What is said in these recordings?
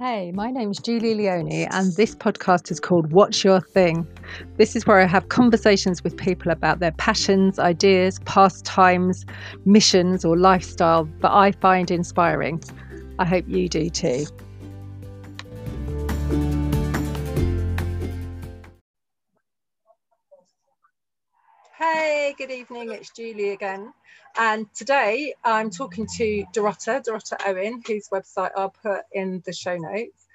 Hey, my name is Julie Leone, and this podcast is called What's Your Thing? This is where I have conversations with people about their passions, ideas, pastimes, missions, or lifestyle that I find inspiring. I hope you do too. Good evening. It's Julie again. And today I'm talking to Dorota, Dorota Owen, whose website I'll put in the show notes.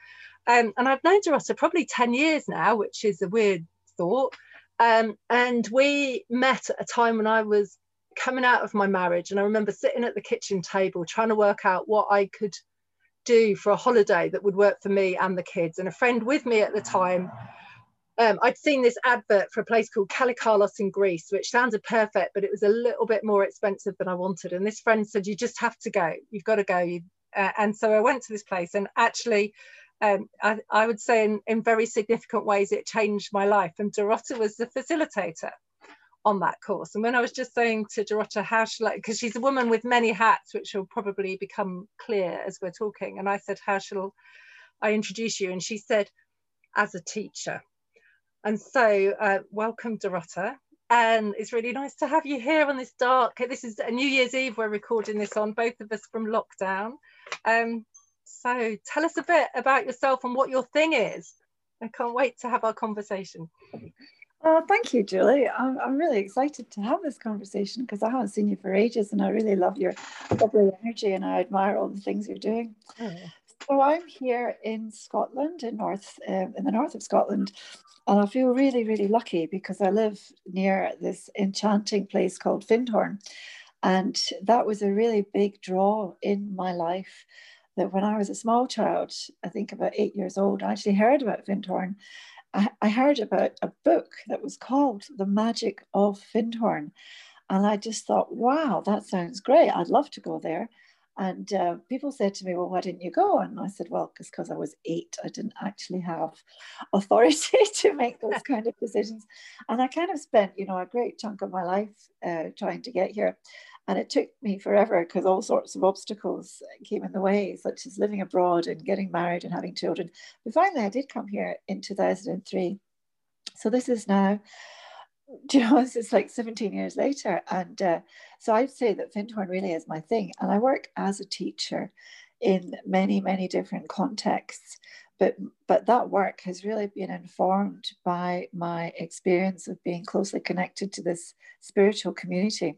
Um, and I've known Dorota probably 10 years now, which is a weird thought. Um, and we met at a time when I was coming out of my marriage. And I remember sitting at the kitchen table trying to work out what I could do for a holiday that would work for me and the kids. And a friend with me at the time um, I'd seen this advert for a place called Kalikalos in Greece, which sounded perfect, but it was a little bit more expensive than I wanted. And this friend said, You just have to go. You've got to go. Uh, and so I went to this place, and actually, um, I, I, would say in, in very significant ways, it changed my life. And Dorota was the facilitator on that course. And when I was just saying to Dorota, how shall I, because she's a woman with many hats, which will probably become clear as we're talking. And I said, How shall I introduce you? And she said, As a teacher. And so, uh, welcome, Dorota. And it's really nice to have you here on this dark. This is a New Year's Eve. We're recording this on, both of us from lockdown. Um, so, tell us a bit about yourself and what your thing is. I can't wait to have our conversation. Oh, thank you, Julie. I'm, I'm really excited to have this conversation because I haven't seen you for ages and I really love your lovely energy and I admire all the things you're doing. Oh. So I'm here in Scotland, in north, uh, in the north of Scotland, and I feel really, really lucky because I live near this enchanting place called Findhorn. And that was a really big draw in my life that when I was a small child, I think about eight years old, I actually heard about Findhorn. I, I heard about a book that was called The Magic of Findhorn. And I just thought, wow, that sounds great. I'd love to go there. And uh, people said to me, Well, why didn't you go? And I said, Well, because I was eight, I didn't actually have authority to make those kind of decisions. And I kind of spent, you know, a great chunk of my life uh, trying to get here. And it took me forever because all sorts of obstacles came in the way, such as living abroad and getting married and having children. But finally, I did come here in 2003. So this is now do you know, it's like 17 years later. And uh, so I'd say that Findhorn really is my thing. And I work as a teacher in many, many different contexts. But, but that work has really been informed by my experience of being closely connected to this spiritual community.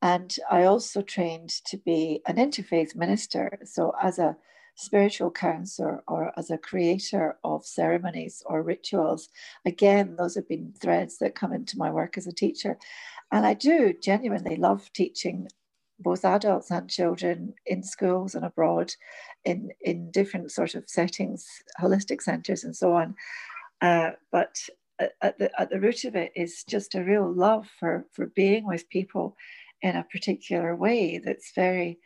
And I also trained to be an interfaith minister. So, as a spiritual counselor or as a creator of ceremonies or rituals. Again, those have been threads that come into my work as a teacher. And I do genuinely love teaching both adults and children in schools and abroad in, in different sort of settings, holistic centers and so on. Uh, but at the, at the root of it is just a real love for, for being with people in a particular way that's very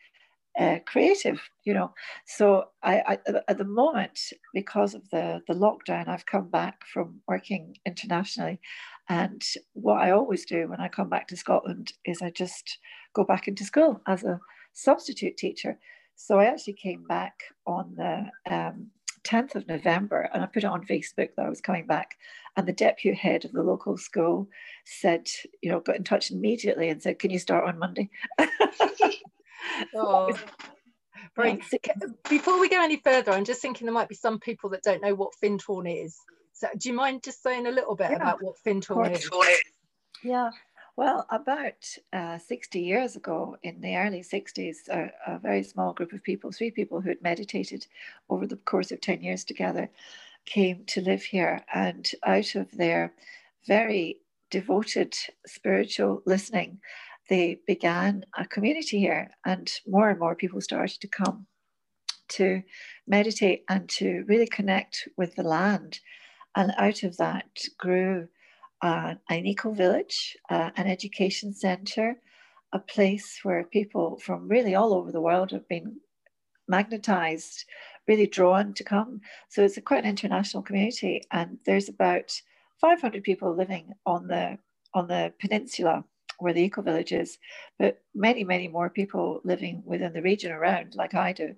uh, creative, you know. So I, I, at the moment, because of the the lockdown, I've come back from working internationally, and what I always do when I come back to Scotland is I just go back into school as a substitute teacher. So I actually came back on the um, 10th of November and I put it on Facebook that I was coming back. And the deputy head of the local school said, you know, got in touch immediately and said, Can you start on Monday? oh. Right. Before we go any further, I'm just thinking there might be some people that don't know what Findhorn is. So do you mind just saying a little bit yeah. about what Findhorn is? Yeah. Well, about uh, 60 years ago, in the early 60s, a, a, very small group of people, three people who had meditated over the course of 10 years together, came to live here. And out of their very devoted spiritual listening, they began a community here, and more and more people started to come to meditate and to really connect with the land. And out of that grew uh, an eco village, uh, an education centre, a place where people from really all over the world have been magnetized, really drawn to come. So it's a quite an international community, and there's about 500 people living on the on the peninsula where the eco village is, but many, many more people living within the region around, like I do.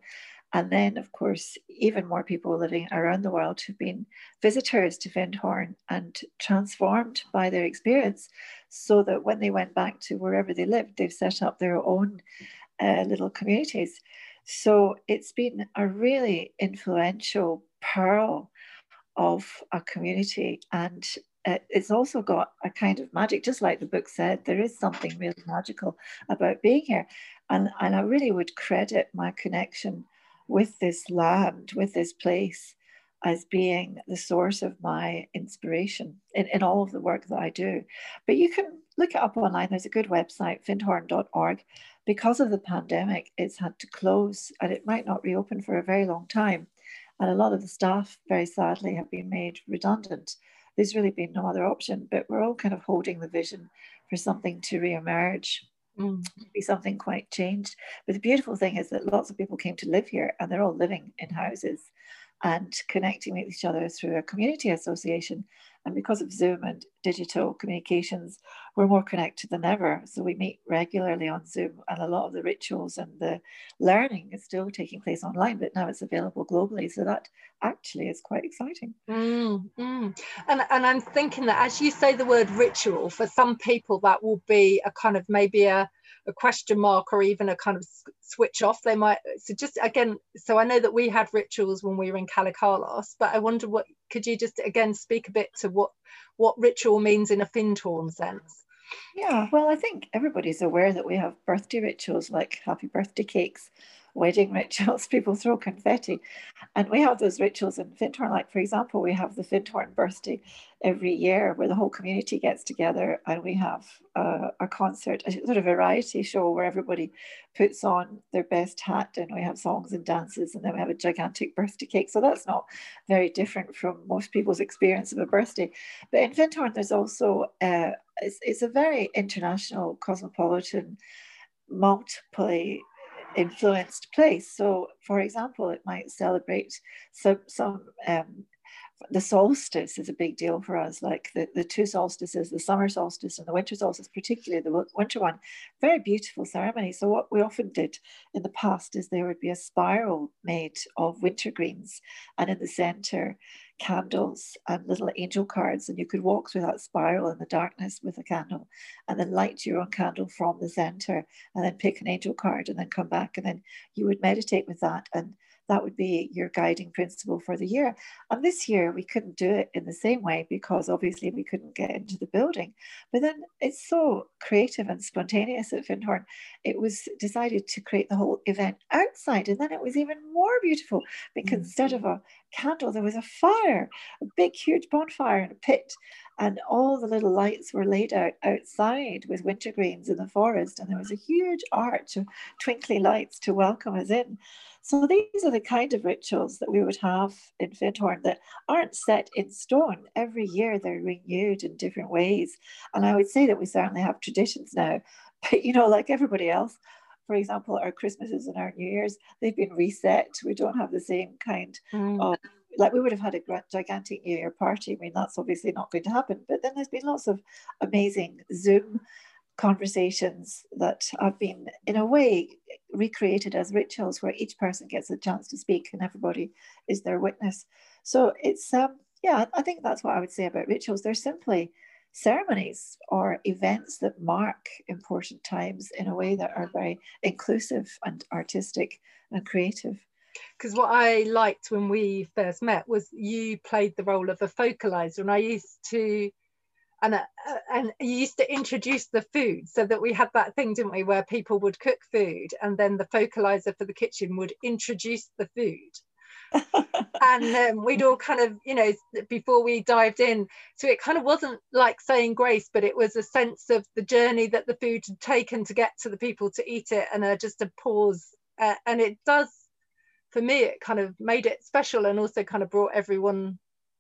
And then, of course, even more people living around the world who've been visitors to Findhorn and transformed by their experience, so that when they went back to wherever they lived, they've set up their own uh, little communities. So it's been a really influential pearl of a community. And Uh, it's also got a kind of magic, just like the book said, there is something really magical about being here. And, and I really would credit my connection with this land, with this place, as being the source of my inspiration in, in all of the work that I do. But you can look it up online. There's a good website, findhorn.org. Because of the pandemic, it's had to close and it might not reopen for a very long time. And a lot of the staff, very sadly, have been made redundant. There's really been no other option, but we're all kind of holding the vision for something to re-emerge mm. be something quite changed. But the beautiful thing is that lots of people came to live here and they're all living in houses and connecting with each other through a community association. And because of Zoom and digital communications, we're more connected than ever. So we meet regularly on Zoom, and a lot of the rituals and the learning is still taking place online, but now it's available globally. So that actually is quite exciting. Mm, mm. And, and I'm thinking that as you say the word ritual, for some people, that will be a kind of maybe a a question mark or even a kind of switch off they might so just again so i know that we had rituals when we were in Kalikalos, but i wonder what could you just again speak a bit to what what ritual means in a Findhorn sense. Yeah well i think everybody's aware that we have birthday rituals like happy birthday cakes wedding rituals, people throw confetti. And we have those rituals in Findhorn. Like, for example, we have the Findhorn birthday every year where the whole community gets together and we have uh, a concert, a sort of variety show where everybody puts on their best hat and we have songs and dances and then we have a gigantic birthday cake. So that's not very different from most people's experience of a birthday. But in Findhorn, there's also, uh, it's, it's a very international, cosmopolitan, multiple influenced place. So, for example, it might celebrate some some um, the solstice is a big deal for us, like the, the two solstices, the summer solstice and the winter solstice, particularly the winter one. Very beautiful ceremony. So, what we often did in the past is there would be a spiral made of winter greens, and in the center, candles and little angel cards, and you could walk through that spiral in the darkness with a candle and then light your own candle from the center and then pick an angel card and then come back and then you would meditate with that and that would be your guiding principle for the year. And this year we couldn't do it in the same way because obviously we couldn't get into the building. But then it's so creative and spontaneous at Findhorn. It was decided to create the whole event outside. And then it was even more beautiful because mm-hmm. instead of a candle, there was a fire, a big, huge bonfire in a pit. And all the little lights were laid out outside with wintergreens in the forest. And there was a huge arch of twinkly lights to welcome us in. So these are the kind of rituals that we would have in Findhorn that aren't set in stone. Every year they're renewed in different ways. And I would say that we certainly have traditions now. But you know, like everybody else, for example, our Christmases and our New Year's, they've been reset. We don't have the same kind mm. of like we would have had a gigantic New Year party. I mean, that's obviously not going to happen. But then there's been lots of amazing Zoom conversations that have been, in a way, recreated as rituals where each person gets a chance to speak and everybody is their witness. So it's, um, yeah, I think that's what I would say about rituals. They're simply ceremonies or events that mark important times in a way that are very inclusive and artistic and creative. Because what I liked when we first met was you played the role of a focalizer, and I used to and uh, and you used to introduce the food so that we had that thing didn't we where people would cook food and then the focalizer for the kitchen would introduce the food. And um, we'd all kind of you know before we dived in so it kind of wasn't like saying grace but it was a sense of the journey that the food had taken to get to the people to eat it and uh, just a pause uh, and it does for me it kind of made it special and also kind of brought everyone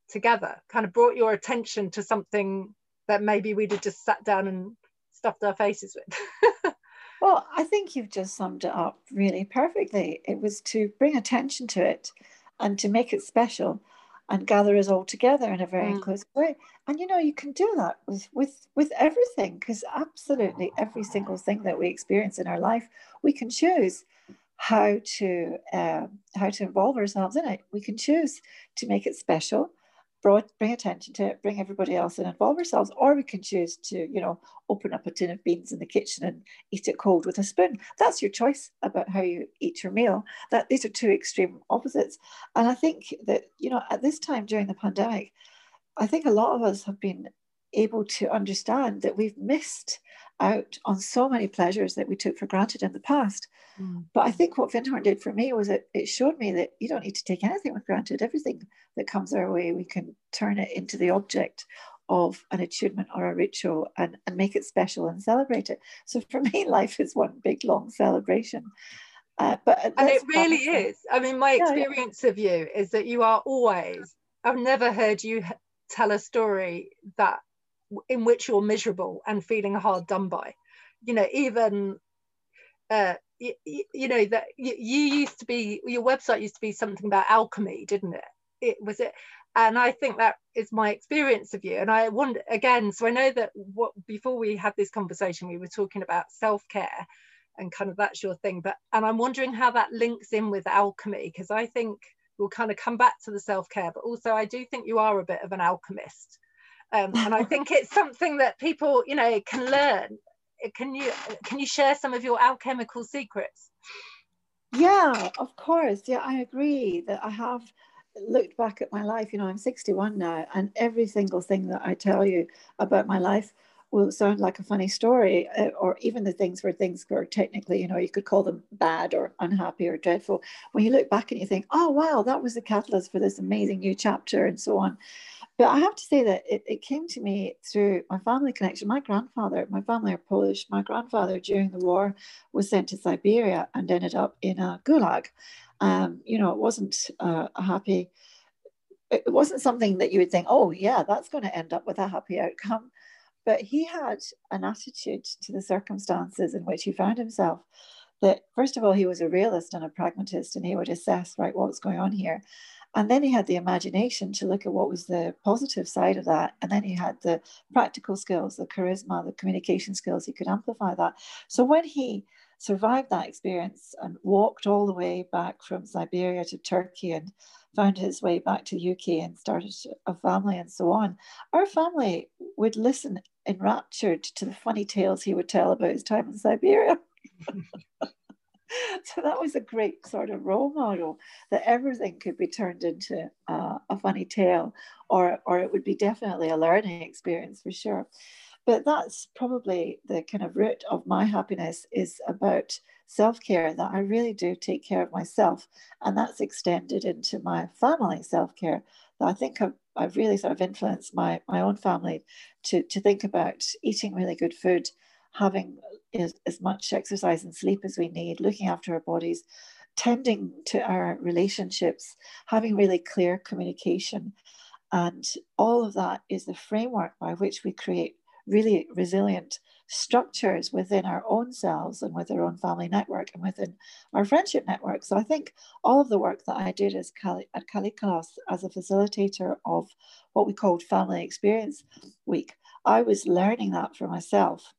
together kind of brought your attention to something that maybe we'd have just sat down and stuffed our faces with. well, I think you've just summed it up really perfectly. It was to bring attention to it and to make it special and gather us all together in a very mm. inclusive way. And you know, you can do that with with with everything because absolutely every single thing that we experience in our life, we can choose how to uh, how to involve ourselves in it. We can choose to make it special, brought, bring attention to it, bring everybody else and involve ourselves, or we can choose to, you know, open up a tin of beans in the kitchen and eat it cold with a spoon. That's your choice about how you eat your meal. That these are two extreme opposites. And I think that, you know, at this time during the pandemic, I think a lot of us have been able to understand that we've missed out on so many pleasures that we took for granted in the past. Mm. But I think what Findhorn did for me was it, it showed me that you don't need to take anything for granted. Everything that comes our way, we can turn it into the object of an attunement or a ritual and, and make it special and celebrate it. So for me, life is one big long celebration. Uh, but and it really is. I mean, my experience yeah, yeah. of you is that you are always, I've never heard you tell a story that in which you're miserable and feeling hard done by. You know even uh you, you know that you, you used to be your website used to be something about alchemy didn't it? It was it? And i think that is my experience of you. And i wonder again so i know that what before we had this conversation we were talking about self-care and kind of that's your thing but and i'm wondering how that links in with alchemy because i think we'll kind of come back to the self-care but also i do think you are a bit of an alchemist um, and I think it's something that people, you know, can learn. Can you can you share some of your alchemical secrets? Yeah, of course. Yeah, I agree that I have looked back at my life. You know, I'm 61 now, and every single thing that I tell you about my life will sound like a funny story, uh, or even the things where things were technically, you know, you could call them bad or unhappy or dreadful. When you look back and you think, oh, wow, that was the catalyst for this amazing new chapter, and so on. But I have to say that it, it came to me through my family connection. My grandfather, my family are Polish. My grandfather during the war was sent to Siberia and ended up in a gulag. Um, you know, it wasn't uh, a happy, it wasn't something that you would think, oh, yeah, that's going to end up with a happy outcome. But he had an attitude to the circumstances in which he found himself that, first of all, he was a realist and a pragmatist, and he would assess, right, what's going on here. And then he had the imagination to look at what was the positive side of that. And then he had the practical skills, the charisma, the communication skills. He could amplify that. So when he survived that experience and walked all the way back from Siberia to Turkey and found his way back to the UK and started a family and so on, our family would listen enraptured to the funny tales he would tell about his time in Siberia. so that was a great sort of role model that everything could be turned into uh, a funny tale or or it would be definitely a learning experience for sure. But that's probably the kind of root of my happiness is about self-care that i really do take care of myself and that's extended into my family self-care that i think I've, I've really sort of influenced my, my own family to, to think about eating really good food having as, as much exercise and sleep as we need, looking after our bodies, tending to our relationships, having really clear communication. And all of that is the framework by which we create really resilient structures within our own selves and with our own family network and within our friendship network. So I think all of the work that I did as Cali- at Kalikalos as a facilitator of what we called Family Experience Week, I was learning that for myself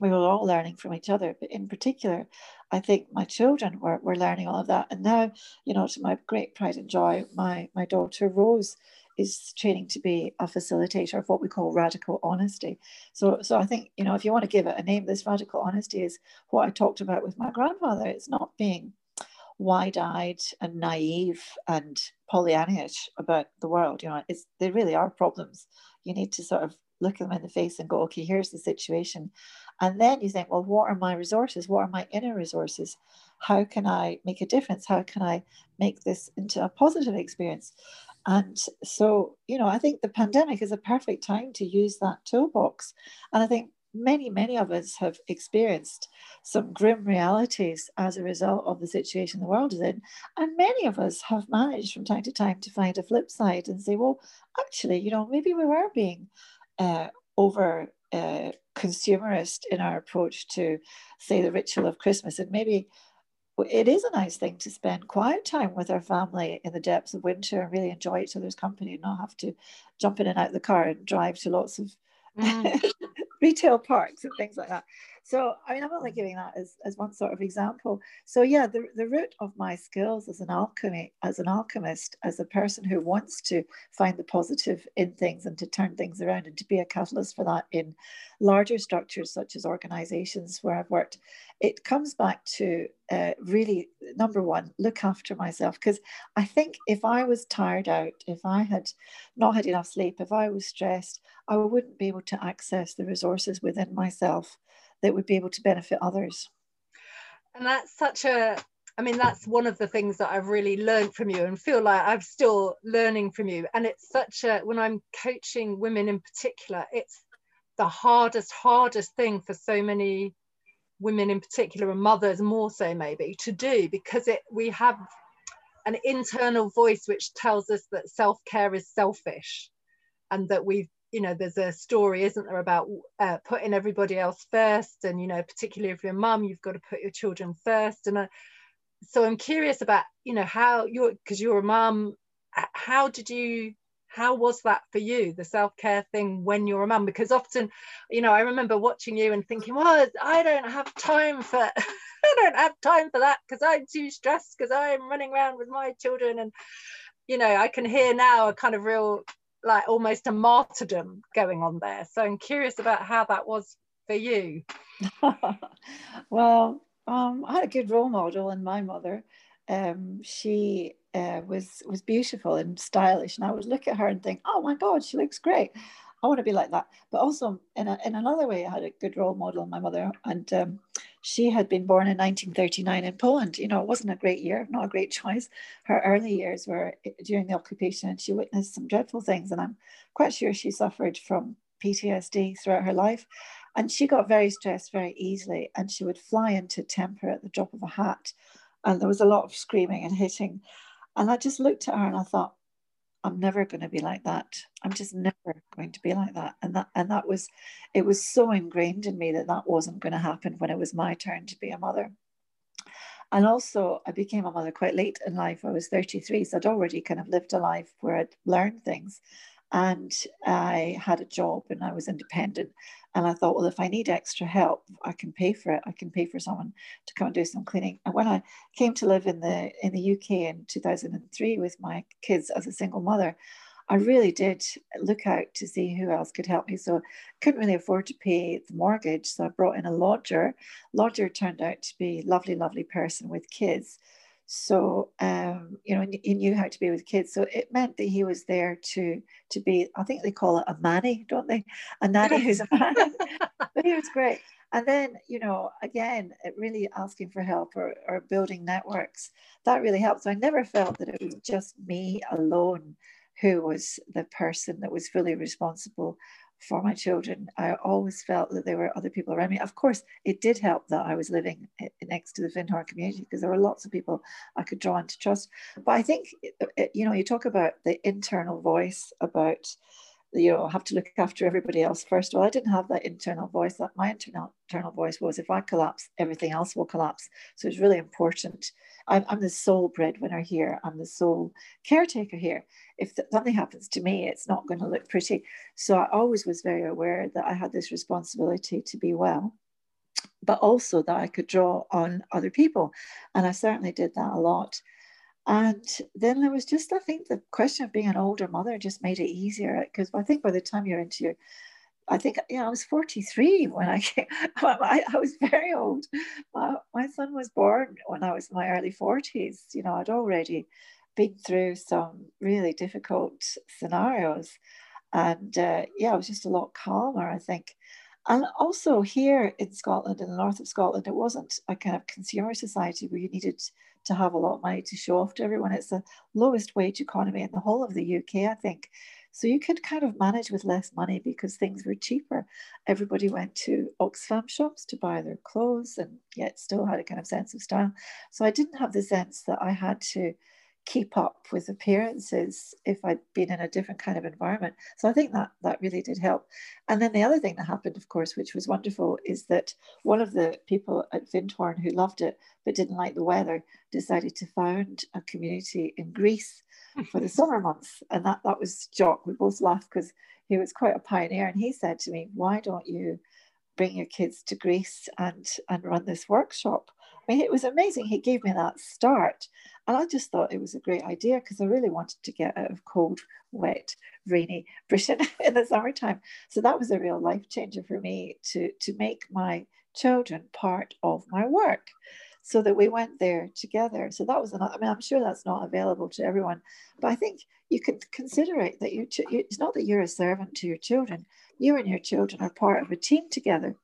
we were all learning from each other. But in particular, I think my children were, were learning all of that. And now, you know, to my great pride and joy, my, my daughter Rose is training to be a facilitator of what we call radical honesty. So, so I think, you know, if you want to give it a name, this radical honesty is what I talked about with my grandfather. It's not being wide-eyed and naive and Pollyannish about the world. You know, it's they really are problems. You need to sort of look them in the face and go, okay, here's the situation. And then you think, well, what are my resources? What are my inner resources? How can I make a difference? How can I make this into a positive experience? And so, you know, I think the pandemic is a perfect time to use that toolbox. And I think many, many of us have experienced some grim realities as a result of the situation the world is in. And many of us have managed from time to time to find a flip side and say, well, actually, you know, maybe we were being uh, over uh, consumerist in our approach to, say, the ritual of Christmas. And maybe it is a nice thing to spend quiet time with our family in the depths of winter and really enjoy each other's company and not have to jump in and out of the car and drive to lots of mm. retail parks and things like that. So I mean, I'm only giving that as, as one sort of example. So yeah, the, the root of my skills as an alchemy, as an alchemist, as a person who wants to find the positive in things and to turn things around and to be a catalyst for that in larger structures such as organizations where I've worked, it comes back to uh, really number one, look after myself. Because I think if I was tired out, if I had not had enough sleep, if I was stressed, I wouldn't be able to access the resources within myself that would be able to benefit others. And that's such a, I mean, that's one of the things that I've really learned from you and feel like I'm still learning from you. And it's such a, when I'm coaching women in particular, it's the hardest, hardest thing for so many women in particular and mothers more so maybe to do because it we have an internal voice which tells us that self-care is selfish and that we've you know there's a story isn't there about uh, putting everybody else first and you know particularly if you're a mum you've got to put your children first. And uh, so i'm curious about you know how you're because you're a mum how did you how was that for you the self-care thing when you're a mum? Because often you know i remember watching you and thinking well i don't have time for i don't have time for that because i'm too stressed because i'm running around with my children. And you know i can hear now a kind of real like almost a martyrdom going on there. So I'm curious about how that was for you. well, um, I had a good role model in my mother. Um, she uh, was was beautiful and stylish, and I would look at her and think, "Oh my God, she looks great." I want to be like that. But also, in, a, in another way, I had a good role model in my mother, and um, she had been born in 1939 in Poland. You know, it wasn't a great year, not a great choice. Her early years were eh, during the occupation, and she witnessed some dreadful things. And I'm quite sure she suffered from PTSD throughout her life. And she got very stressed very easily, and she would fly into temper at the drop of a hat. And there was a lot of screaming and hitting. And I just looked at her and I thought, I'm never going to be like that. I'm just never going to be like that. And that and that was, it was so ingrained in me that that wasn't going to happen when it was my turn to be a mother. And also, I became a mother quite late in life. I was 33, so I'd already kind of lived a life where I'd learned things and I had a job and I was independent. And I thought, well, if I need extra help, I can pay for it. I can pay for someone to come and do some cleaning. And when I came to live in the in the UK in 2003 with my kids as a single mother, I really did look out to see who else could help me. So I couldn't really afford to pay the mortgage. So I brought in a lodger. Lodger turned out to be a lovely, lovely person with kids so um, you know he knew how to be with kids. So it meant that he was there to to be i think they call it a manny don't they? A nanny who's a man but he was great. And then you know again it really asking for help or, or building networks that really helped. So i never felt that it was just me alone who was the person that was fully responsible for my children. I always felt that there were other people around me. Of course, it did help that I was living next to the Findhorn community because there were lots of people I could draw on to trust. But I think, uh, you know, you talk about the internal voice about you know have to look after everybody else first well i didn't have that internal voice that my internal internal voice was if i collapse everything else will collapse so it's really important i'm, I'm the sole breadwinner here. I'm the sole caretaker here. If something happens to me it's not going to look pretty. So i always was very aware that i had this responsibility to be well but also that i could draw on other people and i certainly did that a lot. And then there was just, I think, the question of being an older mother just made it easier because I think by the time you're into your, I think, know, I was 43 when I came, I, I was very old. My, my son was born when I was in my early 40s. You know, I'd already been through some really difficult scenarios. And uh, yeah, I was just a lot calmer, I think. And also here in Scotland, in the north of Scotland, it wasn't a kind of consumer society where you needed to have a lot of money to show off to everyone. It's the lowest wage economy in the whole of the UK, I think. So you could kind of manage with less money because things were cheaper. Everybody went to Oxfam shops to buy their clothes and yet still had a kind of sense of style. So I didn't have the sense that I had to keep up with appearances if I'd been in a different kind of environment. So I think that that really did help. And then the other thing that happened, of course, which was wonderful, is that one of the people at Findhorn who loved it but didn't like the weather decided to found a community in Greece for the summer months. And that that was Jock. We both laughed because he was quite a pioneer. And he said to me, Why don't you bring your kids to Greece and and run this workshop. Mean, it was amazing. He gave me that start, and I just thought it was a great idea because I really wanted to get out of cold, wet, rainy Britain in the summertime. So that was a real life changer for me to to make my children part of my work so that we went there together. So that was another, I mean, I'm sure that's not available to everyone, but I think you can consider it that you, it's not that you're a servant to your children, you and your children are part of a team together.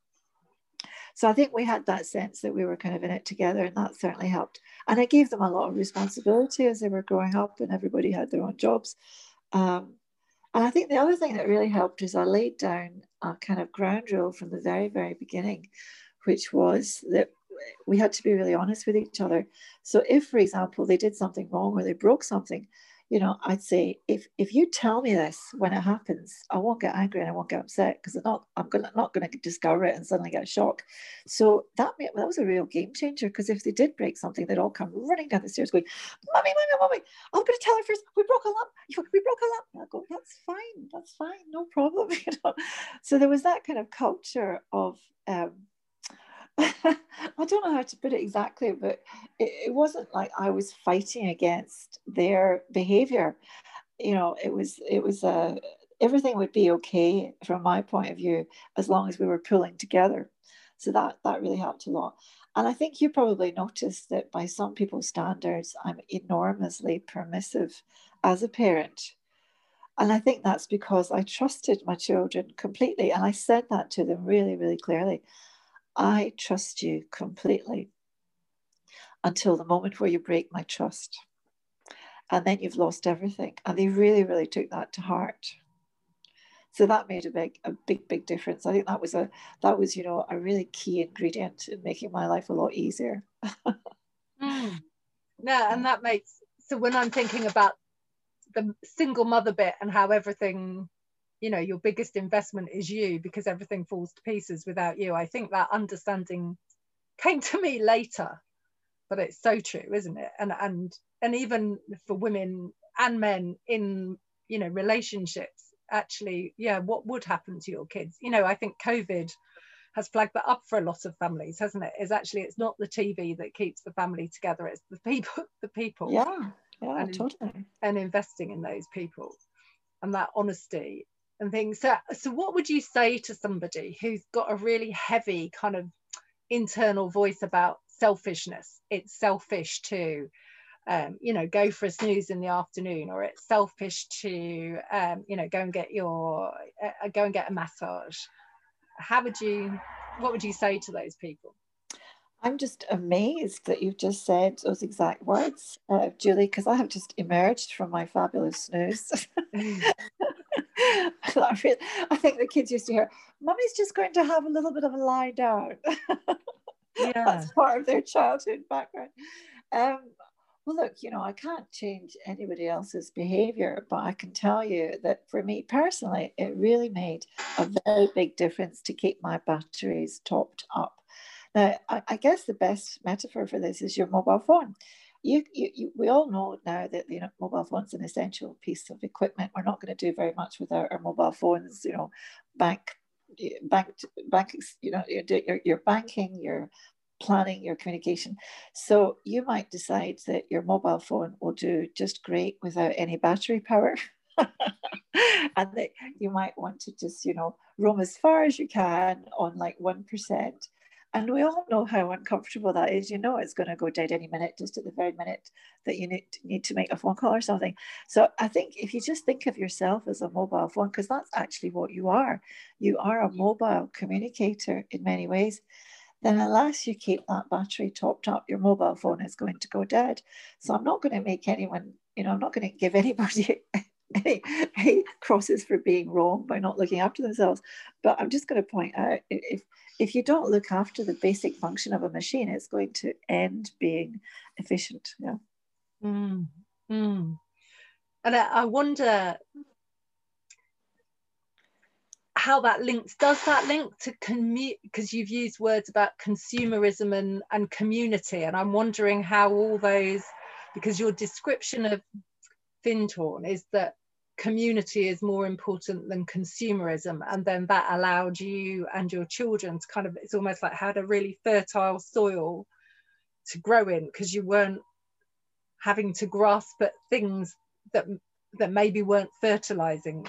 So I think we had that sense that we were kind of in it together, and that certainly helped. And I gave them a lot of responsibility as they were growing up, and everybody had their own jobs. Um, and I think the other thing that really helped is I laid down a kind of ground rule from the very, very beginning, which was that we had to be really honest with each other. So if, for example, they did something wrong or they broke something, you know, I'd say if if you tell me this when it happens, I won't get angry and I won't get upset because I'm not I'm gonna not gonna discover it and suddenly get a shock. So that made, that was a real game changer because if they did break something, they'd all come running down the stairs going, "Mommy, mommy, mommy! I'm gonna tell her first. We broke a lamp. We broke a lamp." And I go, "That's fine. That's fine. No problem." You know. So there was that kind of culture of um, I don't know how to put it exactly, but it, it, wasn't like I was fighting against their behavior. You know, it was it was a uh, everything would be okay from my point of view as long as we were pulling together. So that that really helped a lot. And I think you probably noticed that by some people's standards, I'm enormously permissive as a parent. And I think that's because I trusted my children completely. And I said that to them really, really clearly. I trust you completely until the moment where you break my trust. And then you've lost everything. And they really, really took that to heart. So that made a big, a big, big difference. I think that was a that was, you know, a really key ingredient in making my life a lot easier. mm. Yeah, and that makes so when I'm thinking about the single mother bit and how everything you know your biggest investment is you because everything falls to pieces without you. I think that understanding came to me later but it's so true isn't it? And and and even for women and men in you know relationships actually yeah what would happen to your kids? You know i think covid has flagged that up for a lot of families hasn't it? Is actually it's not the tv that keeps the family together it's the people the people. Yeah yeah and, totally. and investing in those people. And that honesty and things. So, so what would you say to somebody who's got a really heavy kind of internal voice about selfishness? It's selfish to, um, you know, go for a snooze in the afternoon, or it's selfish to, um, you know, go and get your, uh, go and get a massage. How would you, what would you say to those people? I'm just amazed that you've just said those exact words, uh, Julie, because I have just emerged from my fabulous snooze. I, think the kids used to hear, Mummy's just going to have a little bit of a lie down. yeah. That's part of their childhood background. Um, well, look, you know, I can't change anybody else's behavior, but I can tell you that for me personally, it really made a very big difference to keep my batteries topped up. Now, I, I guess the best metaphor for this is your mobile phone you, you, you, we all know now that you know mobile phones an essential piece of equipment. We're not going to do very much without our mobile phones. You know, bank, bank, bank. You know, your, your banking, your planning, your communication. So you might decide that your mobile phone will do just great without any battery power. and that you might want to just, you know, roam as far as you can on like 1%. And we all know how uncomfortable that is. You know, it's going to go dead any minute, just at the very minute that you need to, need to make a phone call or something. So I think if you just think of yourself as a mobile phone, because that's actually what you are, you are a mobile communicator in many ways. Then, unless you keep that battery topped up, your mobile phone is going to go dead. So, I'm not going to make anyone, you know, I'm not going to give anybody any, any crosses for being wrong by not looking after themselves. But I'm just going to point out if if you don't look after the basic function of a machine, it's going to end being efficient. Yeah. Mm, mm. And I, I wonder how that links does that link to commute because you've used words about consumerism and, and community and i'm wondering how all those because your description of Findhorn is that community is more important than consumerism and then that allowed you and your children to kind of it's almost like had a really fertile soil to grow in because you weren't having to grasp at things that that maybe weren't fertilizing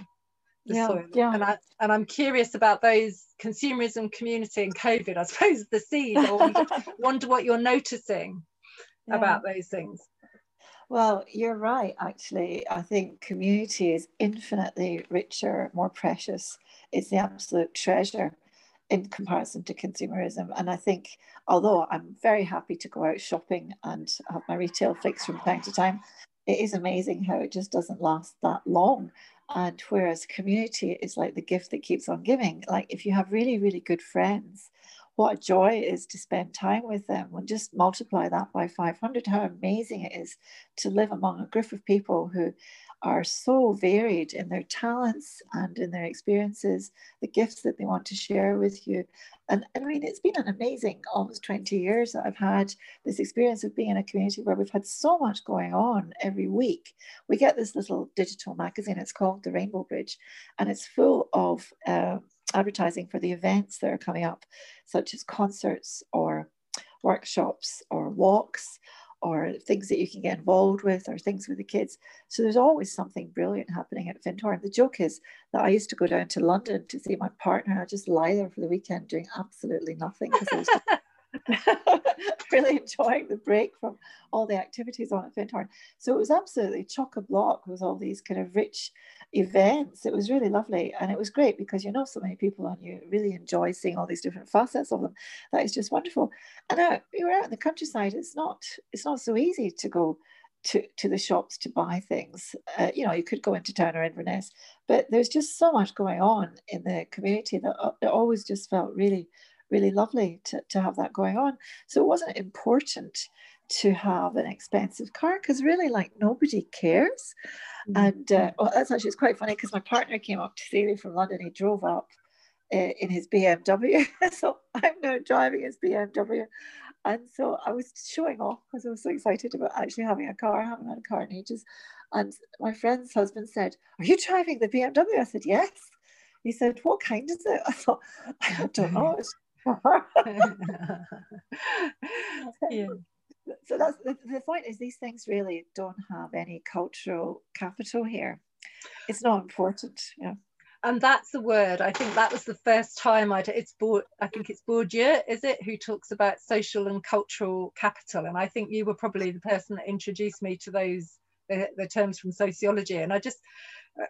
the yeah, soil yeah. and I and I'm curious about those consumerism community and COVID I suppose the seed wonder, wonder what you're noticing yeah. about those things well, you're right, actually. I think community is infinitely richer, more precious. It's the absolute treasure in comparison to consumerism. And I think, although I'm very happy to go out shopping and have my retail fix from time to time, it is amazing how it just doesn't last that long. And whereas community is like the gift that keeps on giving, like if you have really, really good friends what joy it is to spend time with them and just multiply that by 500 how amazing it is to live among a group of people who are so varied in their talents and in their experiences the gifts that they want to share with you. And i mean it's been an amazing almost 20 years that i've had this experience of being in a community where we've had so much going on every week. We get this little digital magazine it's called the rainbow bridge and it's full of um, advertising for the events that are coming up, such as concerts or workshops or walks or things that you can get involved with or things with the kids. So there's always something brilliant happening at Findhorn. The joke is that I used to go down to London to see my partner. I just lie there for the weekend doing absolutely nothing because I was really enjoying the break from all the activities on at Findhorn. So it was absolutely chock a block with all these kind of rich events. It was really lovely. And it was great because you know so many people and you really enjoy seeing all these different facets of them. That is just wonderful. And uh, we were out in the countryside. It's not it's not so easy to go to, to the shops to buy things. Uh, you know, you could go into town or Inverness, but there's just so much going on in the community that uh, it always just felt really really lovely to, to have that going on. So it wasn't important to have an expensive car because really like nobody cares. Mm-hmm. And uh, well, that's actually it's quite funny because my partner came up to see me from London. He drove up uh, in his BMW. so I'm now driving his BMW. And so I was showing off because I was so excited about actually having a car. I haven't had a car in ages. And my friend's husband said, Are you driving the BMW? I said, Yes. He said, What kind is it? I thought, I don't know. Yeah. So that's the, the point is these things really don't have any cultural capital here. It's not important. Yeah. And that's the word. I think that was the first time I'd it's Bourdieu, I think it's Bourdieu, is it, who talks about social and cultural capital. And I think you were probably the person that introduced me to those the, the terms from sociology. And I just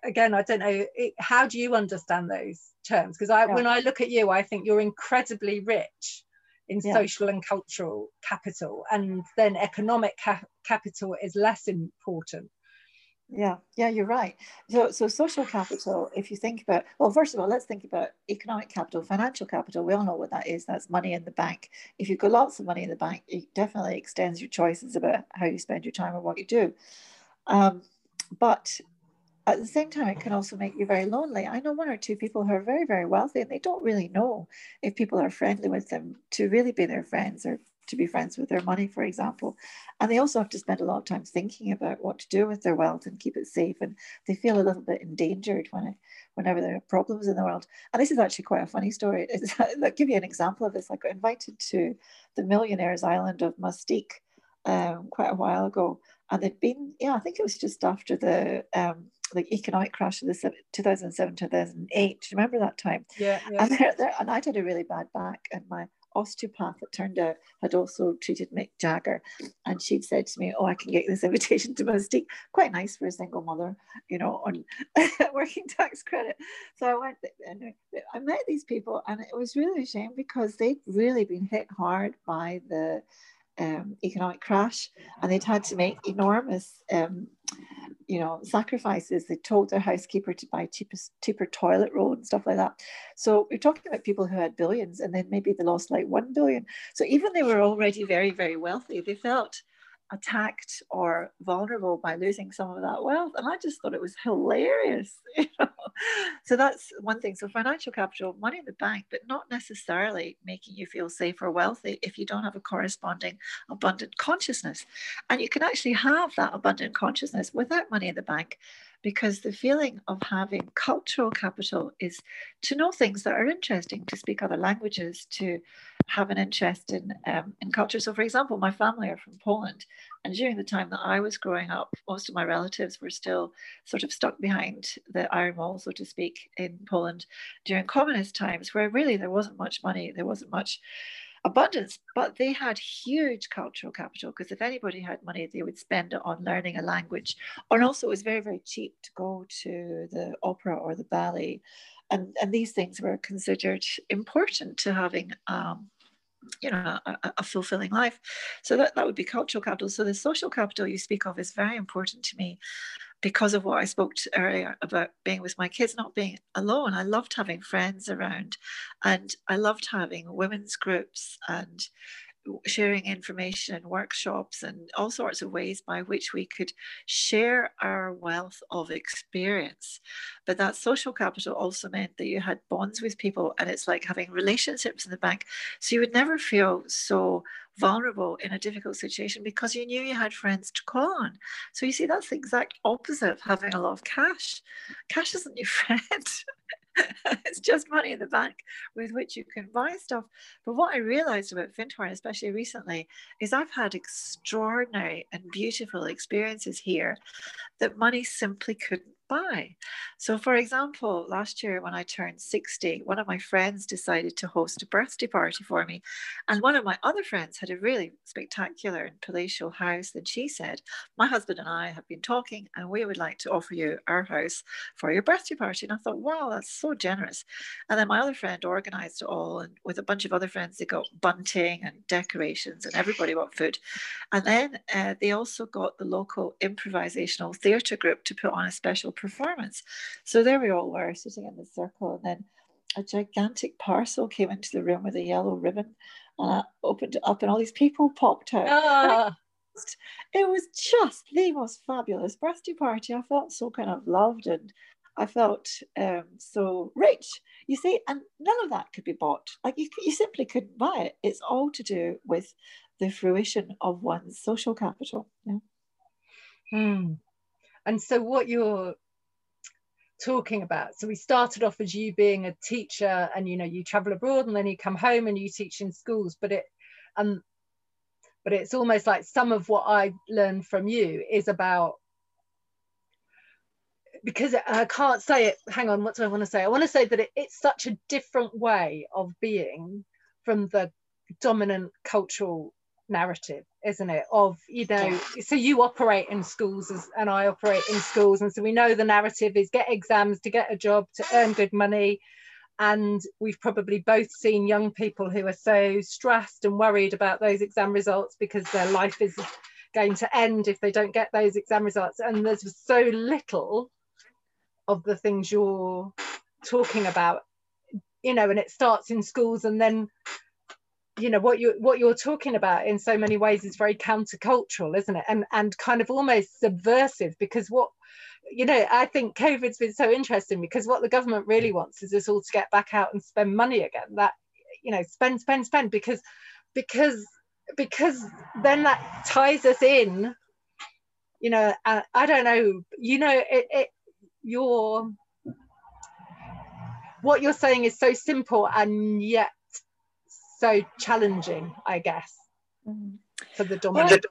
again, I don't know, it, how do you understand those terms? Because I, yeah. when I look at you, I think you're incredibly rich in yeah. social and cultural capital, and then economic ca- capital is less important. Yeah, yeah, you're right. So, so social capital, if you think about, well, first of all, let's think about economic capital, financial capital. We all know what that is. That's money in the bank. If you've got lots of money in the bank, it definitely extends your choices about how you spend your time or what you do. Um, but at the same time, it can also make you very lonely. I know one or two people who are very, very wealthy and they don't really know if people are friendly with them to really be their friends or to be friends with their money, for example. And they also have to spend a lot of time thinking about what to do with their wealth and keep it safe. And they feel a little bit endangered when it, whenever there are problems in the world. And this is actually quite a funny story. I'll give you an example of this. I got invited to the millionaires island of Mustique um, quite a while ago. And they'd been, yeah, I think it was just after the um, like economic crash of the 2007 2008 remember that time? Yeah, yeah. And, they're, they're, and i had a really bad back and my osteopath it turned out had also treated mick jagger and she'd said to me oh i can get this invitation to Mustique. Quite nice for a single mother you know on working tax credit. So i went and i met these people and it was really a shame because they'd really been hit hard by the um, economic crash and they'd had to make enormous um, you know sacrifices. They told their housekeeper to buy cheapest cheaper toilet roll and stuff like that. So we're talking about people who had billions and then maybe they lost like 1 billion. So even they were already very very wealthy they felt attacked or vulnerable by losing some of that wealth. And I just thought it was hilarious. You know? So that's one thing. So financial capital, money in the bank, but not necessarily making you feel safe or wealthy if you don't have a corresponding abundant consciousness. And you can actually have that abundant consciousness without money in the bank. because the feeling of having cultural capital is to know things that are interesting, to speak other languages, to have an interest in, um, in culture. So, for example, my family are from Poland, and during the time that I was growing up, most of my relatives were still sort of stuck behind the iron wall, so to speak, in Poland during communist times, where really there wasn't much money, there wasn't much abundance, but they had huge cultural capital because if anybody had money, they would spend it on learning a language. And also, it was very, very cheap to go to the opera or the ballet. And, and these things were considered important to having um, you know a, a, fulfilling life so that, that would be cultural capital so the social capital you speak of is very important to me because of what I spoke to earlier about being with my kids, not being alone. I loved having friends around and I loved having women's groups and sharing information, and workshops, and all sorts of ways by which we could share our wealth of experience. But that social capital also meant that you had bonds with people, and it's like having relationships in the bank. So you would never feel so vulnerable in a difficult situation because you knew you had friends to call on. So you see, that's the exact opposite of having a lot of cash. Cash isn't your friend. it's just money in the bank with which you can buy stuff. But what I realized about Findhorn, especially recently, is I've had extraordinary and beautiful experiences here that money simply couldn't buy. So, for example, last year when I turned 60, one of my friends decided to host a birthday party for me. And one of my other friends had a really spectacular and palatial house. And she said, My husband and I have been talking, and we would like to offer you our house for your birthday party. And I thought, Wow, that's so generous. And then my other friend organized it all. And with a bunch of other friends, they got bunting and decorations, and everybody got food. And then uh, they also got the local improvisational theatre group to put on a special performance. So there we all were sitting in the circle, and then a gigantic parcel came into the room with a yellow ribbon, and I opened it up, and all these people popped out. Ah. It was just the most fabulous birthday party. I felt so kind of loved and I felt um, so rich. You see, and none of that could be bought. Like you, you simply couldn't buy it. It's all to do with the fruition of one's social capital. Yeah. Hmm. And so, what you're talking about. So we started off as you being a teacher and you know you travel abroad and then you come home and you teach in schools but it um but it's almost like some of what I learned from you is about because I can't say it hang on what do I want to say I want to say that it, it's such a different way of being from the dominant cultural narrative isn't it of you know so you operate in schools as, and i operate in schools and so we know the narrative is get exams to get a job to earn good money and we've probably both seen young people who are so stressed and worried about those exam results because their life is going to end if they don't get those exam results and there's so little of the things you're talking about you know and it starts in schools and then you know what you what you're talking about in so many ways is very countercultural isn't it? And and kind of almost subversive because what you know i think covid's been so interesting because what the government really wants is us all to get back out and spend money again. That you know spend spend spend because because because then that ties us in you know i don't know you know it, it your what you're saying is so simple and yet so challenging, I guess, mm. for the dominant.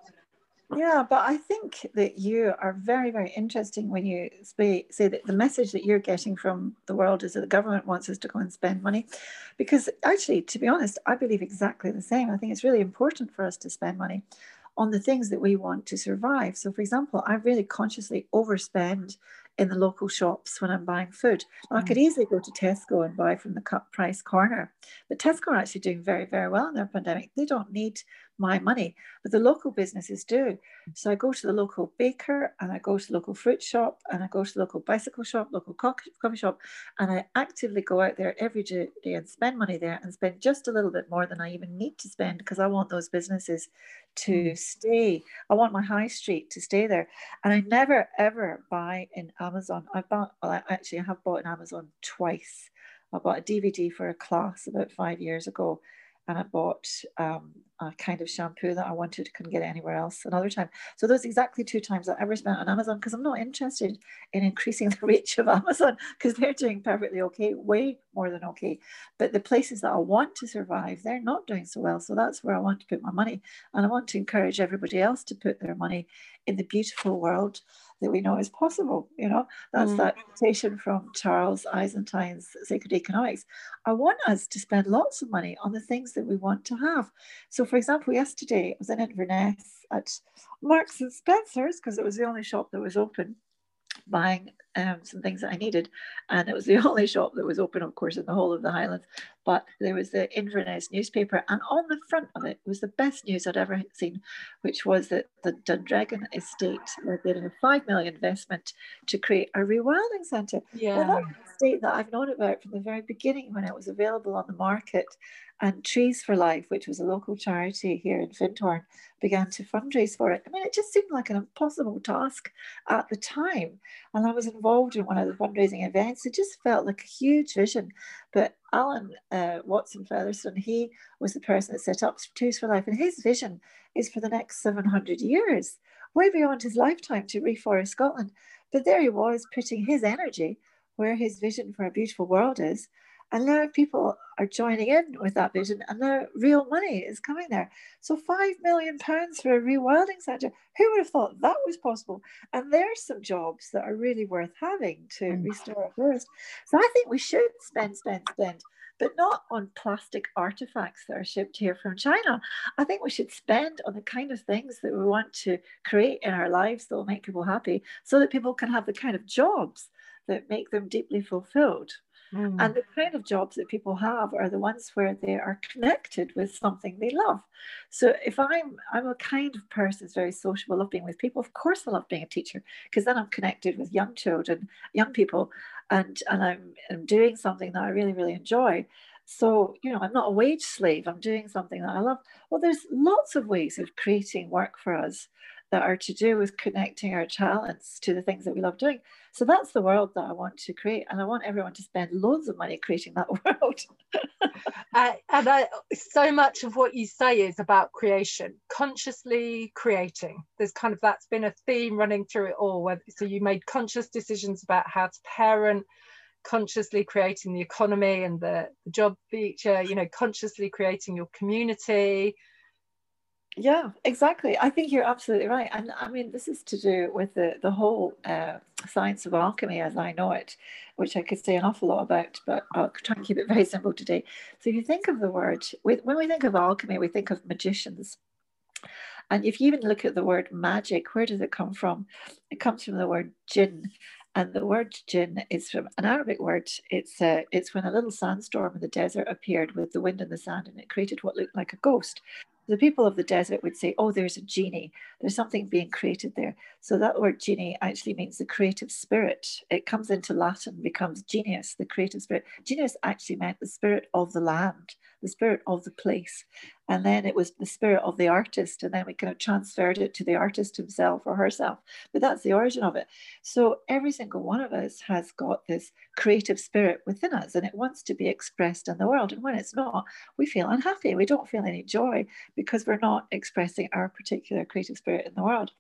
Well, yeah, but I think that you are very, very interesting when you say, say that the message that you're getting from the world is that the government wants us to go and spend money. Because actually, to be honest, I believe exactly the same. I think it's really important for us to spend money on the things that we want to survive. So, for example, I really consciously overspend in the local shops when I'm buying food. I could easily go to Tesco and buy from the cut price corner, but Tesco are actually doing very, very well in their pandemic. They don't need my money, but the local businesses do. So I go to the local baker and I go to the local fruit shop and I go to the local bicycle shop, local coffee shop, and I actively go out there every day and spend money there and spend just a little bit more than I even need to spend because I want those businesses to mm. stay. I want my high street to stay there. And I never ever buy in Amazon. I bought, well, I actually I have bought in Amazon twice. I bought a DVD for a class about five years ago and I bought um, a kind of shampoo that I wanted, couldn't get anywhere else another time. So those exactly two times I ever spent on Amazon because I'm not interested in increasing the reach of Amazon because they're doing perfectly okay, way more than okay. But the places that I want to survive, they're not doing so well. So that's where I want to put my money. And I want to encourage everybody else to put their money in the beautiful world that we know is possible. You know, that's mm. that quotation from Charles Eisenstein's Sacred Economics. I want us to spend lots of money on the things that we want to have. So, for example, yesterday I was in Inverness at Marks and Spencer's because it was the only shop that was open buying um, some things that I needed. And it was the only shop that was open, of course, in the whole of the Highlands. But there was the Inverness newspaper, and on the front of it was the best news I'd ever seen, which was that the Dundreggan estate did a five million investment to create a rewilding centre. Yeah. Well, that estate that I've known about from the very beginning when it was available on the market and Trees for Life, which was a local charity here in Findhorn, began to fundraise for it. I mean, it just seemed like an impossible task at the time. And I was involved in one of the fundraising events. It just felt like a huge vision. But Alan uh, Watson Featherstone, he was the person that set up Trees for Life, and his vision is for the next 700 years, way beyond his lifetime to reforest Scotland. But there he was putting his energy where his vision for a beautiful world is and now people are joining in with that vision, and now real money is coming there. So, five million pounds for a rewilding centre. Who would have thought that was possible? And there's some jobs that are really worth having to mm. restore a forest. So, I think we should spend, spend, spend but not on plastic artifacts that are shipped here from China. I think we should spend on the kind of things that we want to create in our lives that will make people happy so that people can have the kind of jobs that make them deeply fulfilled. Mm. And the kind of jobs that people have are the ones where they are connected with something they love. So if I'm I'm a kind of person who's very sociable, love being with people, of course I love being a teacher because then I'm connected with young children, young people, and and I'm, I'm doing something that I really, really enjoy. So, you know, I'm not a wage slave. I'm doing something that I love. Well, there's lots of ways of creating work for us that are to do with connecting our talents to the things that we love doing. So that's the world that I want to create. And I want everyone to spend loads of money creating that world. uh, and I, so much of what you say is about creation, consciously creating. There's kind of that's been a theme running through it all. Where, so you made conscious decisions about how to parent, consciously creating the economy and the, the job feature you know, consciously creating your community yeah, exactly. I think you're absolutely right. And I mean, this is to do with the, the whole uh, science of alchemy as I know it, which I could say an awful lot about, but I'll try and keep it very simple today. So if you think of the word, when we think of alchemy, we think of magicians. And if you even look at the word magic, where does it come from? It comes from the word jinn. And the word jinn is from an Arabic word. It's uh, it's when a little sandstorm in the desert appeared with the wind and the sand, and it created what looked like a ghost the people of the desert would say, oh, there's a genie, there's something being created there. So that word genie actually means the creative spirit. It comes into Latin, becomes genius, the creative spirit. Genius actually meant the spirit of the land, the spirit of the place. And then it was the spirit of the artist. And then we kind of transferred it to the artist himself or herself. But that's the origin of it. So every single one of us has got this creative spirit within us and it wants to be expressed in the world. And when it's not, we feel unhappy. We don't feel any joy because we're not expressing our particular creative spirit in the world.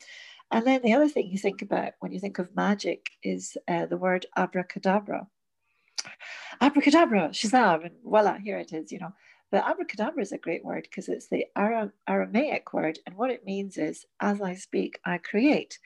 And then the other thing you think about when you think of magic is uh, the word abracadabra. Abracadabra, shazam, and voila, here it is, you know. But abracadabra is a great word because it's the Aramaic word, and what it means is, as I speak, I create.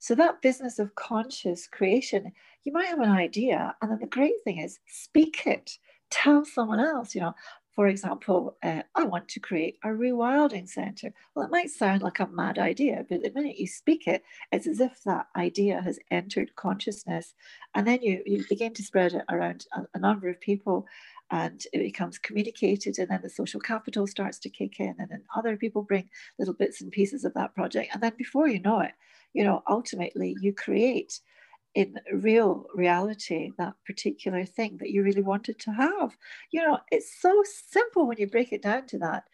So that business of conscious creation, you might have an idea, and then the great thing is, speak it. Tell someone else, you know, for example, uh, I want to create a rewilding centre. Well, it might sound like a mad idea, but the minute you speak it, it's as if that idea has entered consciousness. And then you, you begin to spread it around a, a number of people and it becomes communicated and then the social capital starts to kick in and then other people bring little bits and pieces of that project. And then before you know it you know ultimately you create in real reality that particular thing that you really wanted to have. You know it's so simple when you break it down to that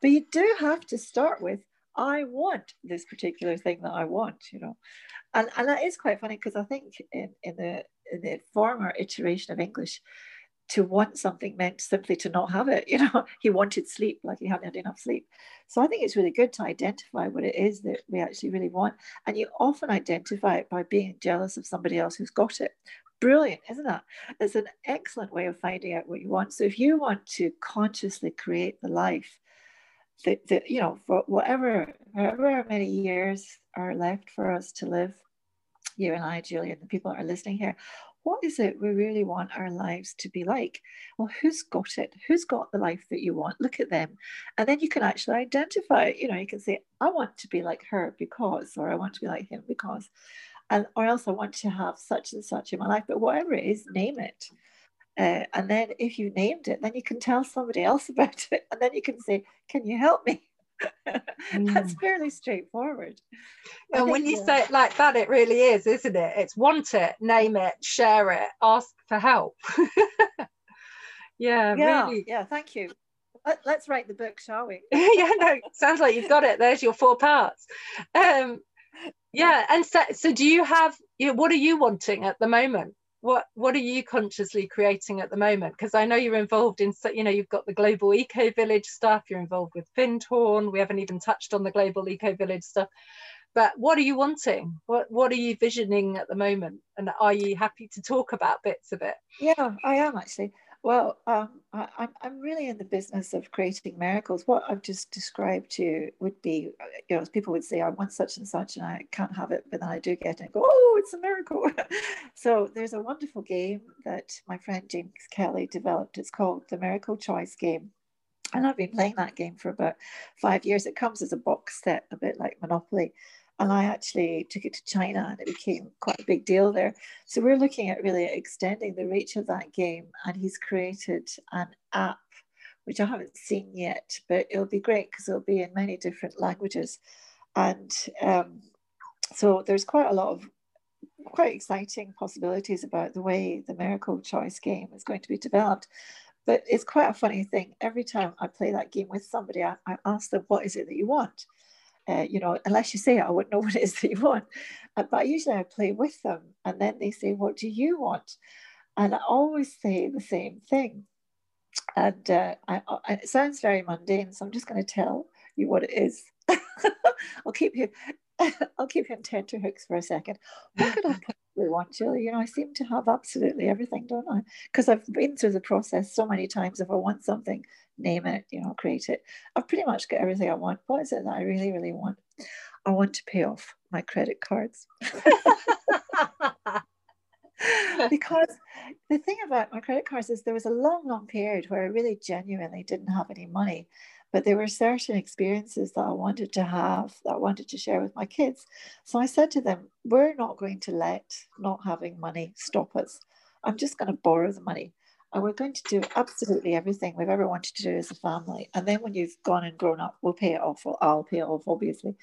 but you do have to start with i want this particular thing that i want you know? And, and that is quite funny because i think in, in the in the former iteration of english to want something meant simply to not have it. You know, he wanted sleep, like he hadn't had enough sleep. So I think it's really good to identify what it is that we actually really want. And you often identify it by being jealous of somebody else who's got it. Brilliant, isn't that? It's an excellent way of finding out what you want. So if you want to consciously create the life that, that you know, for whatever, however many years are left for us to live, you and I, Julian, the people that are listening here, what is it we really want our lives to be like? Well, who's got it? Who's got the life that you want? Look at them. And then you can actually identify, you know, you can say, I want to be like her because, or I want to be like him because, and or else I want to have such and such in my life. But whatever it is, name it. Uh, and then if you named it, then you can tell somebody else about it. And then you can say, Can you help me? That's mm. fairly straightforward. And when you say it like that, it really is, isn't it? It's want it, name it, share it, ask for help. yeah, yeah, really. Yeah, thank you. Let, us write the book, shall we? yeah, no, sounds like you've got it. There's your four parts. Um, yeah, and so, so do you have? You know, what are you wanting at the moment? What what are you consciously creating at the moment? Because i know you're involved in you know you've got the global eco village stuff you're involved with findhorn we haven't even touched on the global eco village stuff. But what are you wanting? What what are you visioning at the moment? And are you happy to talk about bits of it? Yeah i am actually well, um, I, I'm, I'm really in the business of creating miracles. What I've just described to you would be, you know, people would say, I want such and such, and I can't have it, but then I do get it and go, oh, it's a miracle. so there's a wonderful game that my friend James Kelly developed. It's called the Miracle Choice Game. And I've been playing that game for about five years. It comes as a box set, a bit like Monopoly and I actually took it to China and it became quite a big deal there. So we're looking at really extending the reach of that game, and he's created an app which I haven't seen yet, but it'll be great because it'll be in many different languages, and um, so there's quite a lot of quite exciting possibilities about the way the Miracle Choice game is going to be developed. But it's quite a funny thing. Every time I play that game with somebody, I, I ask them, "What is it that you want?" Uh, you know, unless you say it, I wouldn't know what it is that you want. Uh, but usually I play with them and then they say, What do you want? And I always say the same thing. And uh, I, I, it sounds very mundane, so I'm just going to tell you what it is. I'll keep you. I'll keep you on tenterhooks for a second. What could I possibly want, Julie? You know, I seem to have absolutely everything, don't I? Because I've been through the process so many times. If I want something, name it, you know, create it. I've pretty much got everything I want. What is it that I really, really want? I want to pay off my credit cards. because the thing about my credit cards is there was a long, long period where I really genuinely didn't have any money. But there were certain experiences that I wanted to have, that I wanted to share with my kids. So I said to them, We're not going to let not having money stop us. I'm just going to borrow the money and we're going to do absolutely everything we've ever wanted to do as a family. And then when you've gone and grown up, we'll pay it off. Well, I'll pay it off, obviously.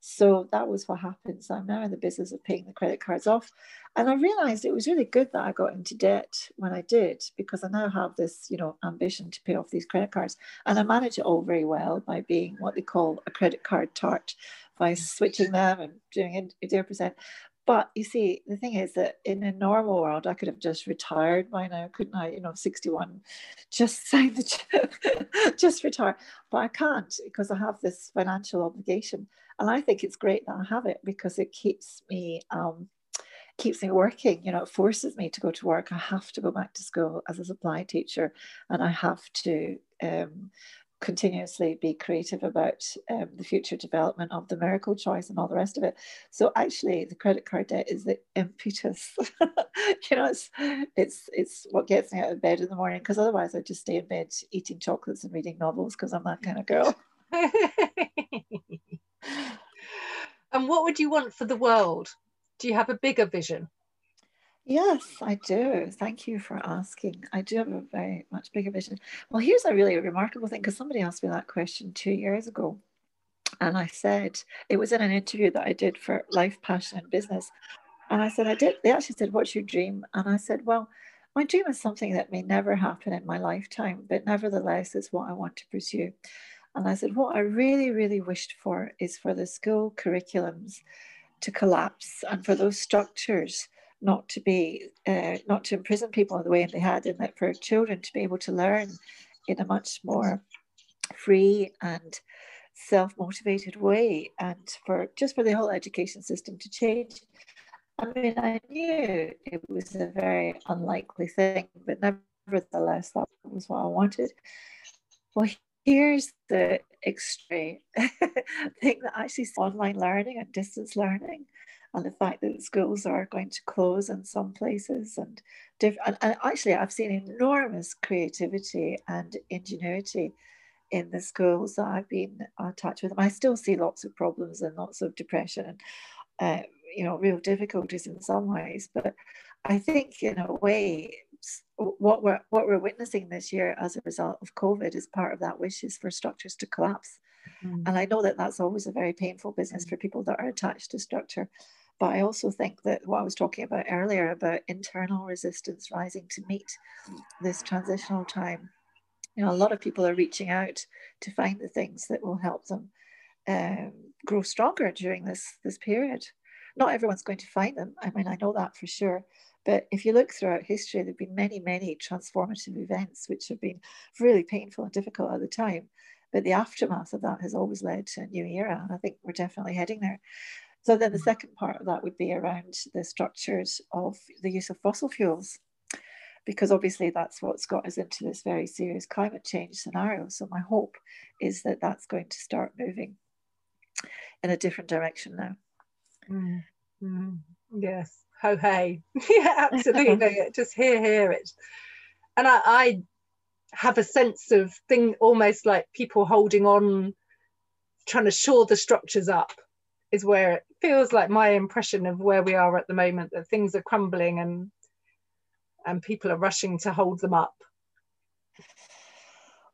So that was what happened. So I'm now in the business of paying the credit cards off. And I realized it was really good that I got into debt when I did, because I now have this, you know, ambition to pay off these credit cards. And I manage it all very well by being what they call a credit card tart, by mm. switching them and doing it 0%. But you see, the thing is that in a normal world, I could have just retired by now, couldn't I? You know, 61, just sign the just retire. But I can't because I have this financial obligation. And I think it's great that I have it because it keeps me um, keeps me working. You know, it forces me to go to work. I have to go back to school as a supply teacher, and I have to um, continuously be creative about um, the future development of the miracle choice and all the rest of it. So actually, the credit card debt is the impetus. you know, it's it's it's what gets me out of bed in the morning because otherwise I just stay in bed eating chocolates and reading novels because I'm that kind of girl. and what would you want for the world? Do you have a bigger vision? Yes, I do. Thank you for asking. I do have a very much bigger vision. Well, here's a really remarkable thing because somebody asked me that question two years ago. And I said, it was in an interview that I did for Life, Passion, and Business. And I said, I did. They actually said, What's your dream? And I said, Well, my dream is something that may never happen in my lifetime, but nevertheless is what I want to pursue. And I said, What I really, really wished for is for the school curriculums to collapse and for those structures not to be uh, not to imprison people in the way they had, and that for children to be able to learn in a much more free and self-motivated way and for just for the whole education system to change. I mean i knew it was a very unlikely thing but nevertheless that was what i wanted. Well here's the extreme thing that actually online learning and distance learning and the fact that schools are going to close in some places and different and actually i've seen enormous creativity and ingenuity in the schools that I've been in touch with. And I still see lots of problems and lots of depression and, uh, you know, real difficulties in some ways. But I think, in a way, what we're what we're witnessing this year as a result of COVID is part of that wish is for structures to collapse. Mm. And I know that that's always a very painful business for people that are attached to structure. But I also think that what I was talking about earlier about internal resistance rising to meet this transitional time you know, a lot of people are reaching out to find the things that will help them um, grow stronger during this this period. Not everyone's going to find them. I mean, I know that for sure. But if you look throughout history, there have been many, many transformative events which have been really painful and difficult at the time. But the aftermath of that has always led to a new era. And I think we're definitely heading there. So then the mm. second part of that would be around the structures of the use of fossil fuels because obviously that's what's got us into this very serious climate change scenario. So my hope is that that's going to start moving in a different direction now. Mm, mm, yes. Ho hey. yeah, absolutely. Just hear, hear it. And I, I have a sense of thing almost like people holding on, trying to shore the structures up is where it feels like my impression of where we are at the moment, that things are crumbling and and people are rushing to hold them up?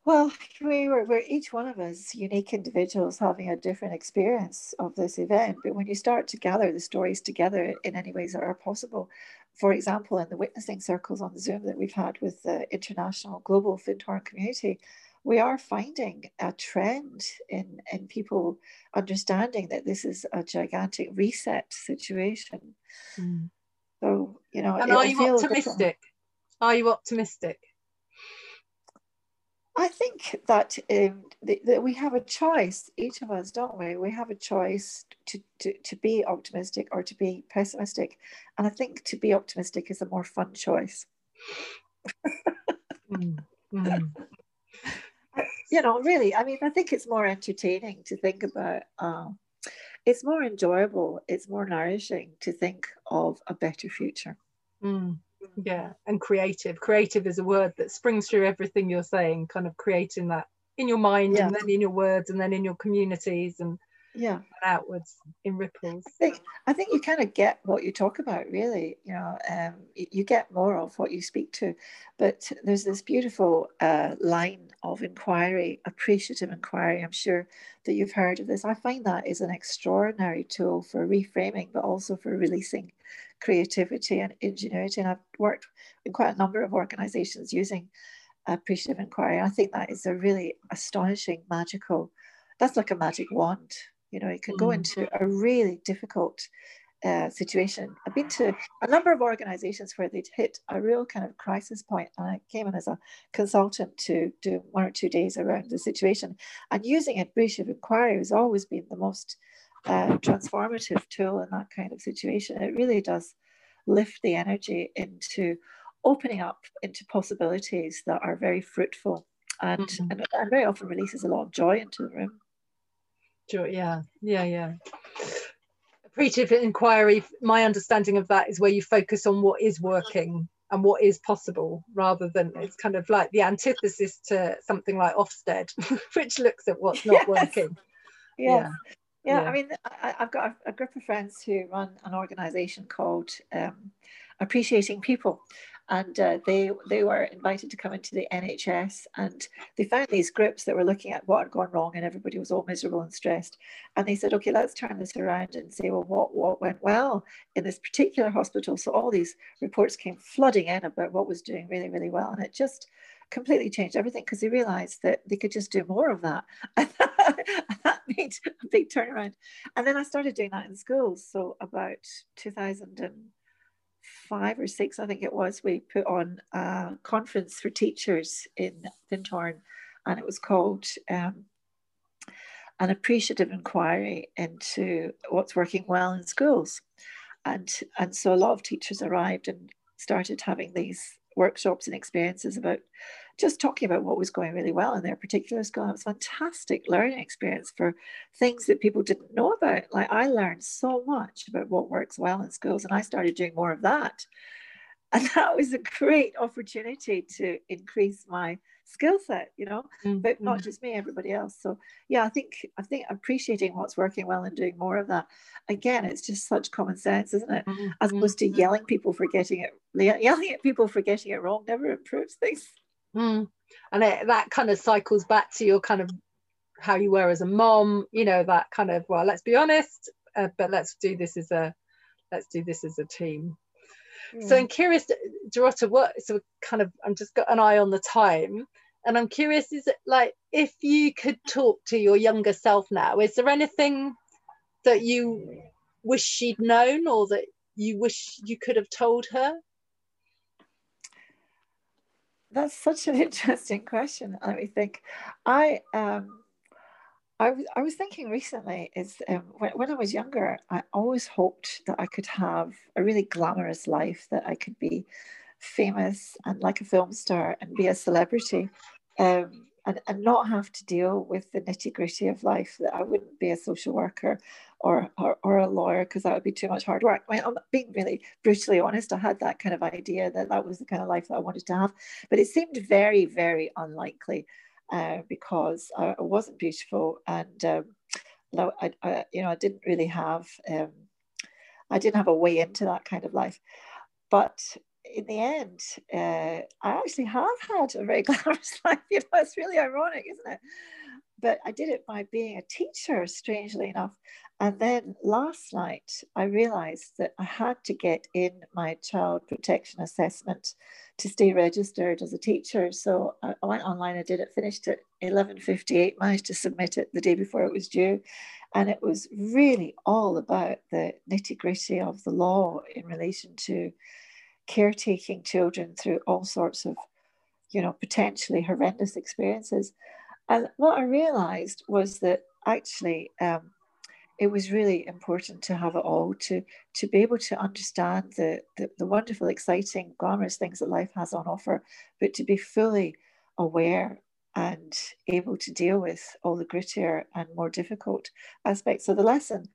Well, we were, we're each one of us unique individuals having a different experience of this event. But when you start to gather the stories together in any ways that are possible, for example, in the witnessing circles on Zoom that we've had with the international global Findhorn community, we are finding a trend in, in people understanding that this is a gigantic reset situation. Mm. So, you know, and are you optimistic? Different. Are you optimistic? I think that, um, that we have a choice, each of us, don't we? We have a choice to, to, to be optimistic or to be pessimistic. And I think to be optimistic is a more fun choice. mm. Mm. You know, really, I mean, I think it's more entertaining to think about uh, it's more enjoyable, it's more nourishing to think of a better future. Mm, yeah, and creative. Creative is a word that springs through everything you're saying, kind of creating that in your mind yeah. and then in your words and then in your communities and yeah. Outwards in ripples. I think, I think you kind of get what you talk about really you know um, you get more of what you speak to. But there's this beautiful uh, line of inquiry appreciative inquiry i'm sure that you've heard of this. I find that is an extraordinary tool for reframing but also for releasing creativity and ingenuity. And i've worked in quite a number of organizations using appreciative inquiry. I think that is a really astonishing magical that's like a magic wand you know, it can go mm. into a really difficult uh, situation. I've been to a number of organizations where they'd hit a real kind of crisis point, and I came in as a consultant to do one or two days around the situation. And using appreciative inquiry has always been the most uh, transformative tool in that kind of situation. It really does lift the energy into opening up into possibilities that are very fruitful and, mm-hmm. and, and very often releases a lot of joy into the room. Sure. Yeah. Yeah. Yeah. Appreciative inquiry. My understanding of that is where you focus on what is working and what is possible, rather than it's kind of like the antithesis to something like Ofsted, which looks at what's not yes. working. Yeah. yeah. yeah. I mean, I, have got a, a, group of friends who run an organization called um, Appreciating People, and uh, they they were invited to come into the NHS and they found these groups that were looking at what had gone wrong and everybody was all miserable and stressed. And they said okay let's turn this around and say well what what went well in this particular hospital. So all these reports came flooding in about what was doing really really well and it just completely changed everything because they realized that they could just do more of that. And that made a big turnaround. And then I started doing that in schools so about 2000 and five or six, I think it was, we put on a conference for teachers in Findhorn, and it was called um, An Appreciative Inquiry into What's Working Well in Schools. And, and so a lot of teachers arrived and started having these workshops and experiences about just talking about what was going really well in their particular school. It was a fantastic learning experience for things that people didn't know about. Like I learned so much about what works well in schools, and I started doing more of that. And that was a great opportunity to increase my skill set, you know, mm-hmm. but not just me, everybody else. So yeah, I think I think appreciating what's working well and doing more of that. Again, it's just such common sense, isn't it? Mm-hmm. As opposed to mm-hmm. yelling people for getting it yelling at people for getting it wrong never improves things. Mm. And it, that kind of cycles back to your kind of how you were as a mom, you know, that kind of, well, let's be honest, uh, but let's do this as a, let's do this as a team. So I'm curious, Dorota, what, so kind of, I'm just got an eye on the time and I'm curious, is it like, if you could talk to your younger self now, is there anything that you wish she'd known or that you wish you could have told her? That's such an interesting question. Let me think. I um, I was I was thinking recently is um, when when I was younger, I always hoped that I could have a really glamorous life, that I could be famous and like a film star and be a celebrity. Um, and, and not have to deal with the nitty gritty of life that I wouldn't be a social worker or, or, or a lawyer because that would be too much hard work. I mean, I'm being really brutally honest. I had that kind of idea that that was the kind of life that I wanted to have, but it seemed very, very unlikely uh, because I, I, wasn't beautiful and um, I, I, you know, I didn't really have, um, I didn't have a way into that kind of life. But in the end, uh, I actually have had a very glamorous life. You know, it's really ironic, isn't it? But I did it by being a teacher, strangely enough. And then last night, I realized that I had to get in my child protection assessment to stay registered as a teacher. So I went online, I did it, finished at 11.58, managed to submit it the day before it was due. And it was really all about the nitty gritty of the law in relation to caretaking children through all sorts of, you know, potentially horrendous experiences. And what I realized was that actually um, it was really important to have it all to to be able to understand the, the, the wonderful, exciting, glamorous things that life has on offer, but to be fully aware and able to deal with all the grittier and more difficult aspects of the lesson.